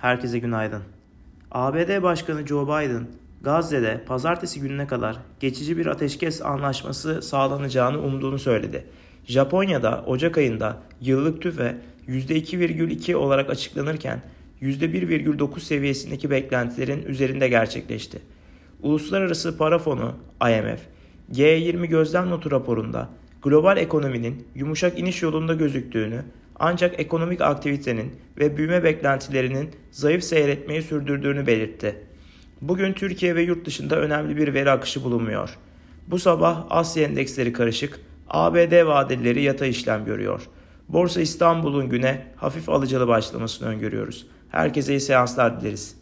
Herkese günaydın. ABD Başkanı Joe Biden, Gazze'de pazartesi gününe kadar geçici bir ateşkes anlaşması sağlanacağını umduğunu söyledi. Japonya'da Ocak ayında yıllık tüfe %2,2 olarak açıklanırken %1,9 seviyesindeki beklentilerin üzerinde gerçekleşti. Uluslararası Para Fonu IMF, G20 gözlem notu raporunda global ekonominin yumuşak iniş yolunda gözüktüğünü ancak ekonomik aktivitenin ve büyüme beklentilerinin zayıf seyretmeyi sürdürdüğünü belirtti. Bugün Türkiye ve yurt dışında önemli bir veri akışı bulunmuyor. Bu sabah Asya endeksleri karışık, ABD vadeleri yatay işlem görüyor. Borsa İstanbul'un güne hafif alıcılı başlamasını öngörüyoruz. Herkese iyi seanslar dileriz.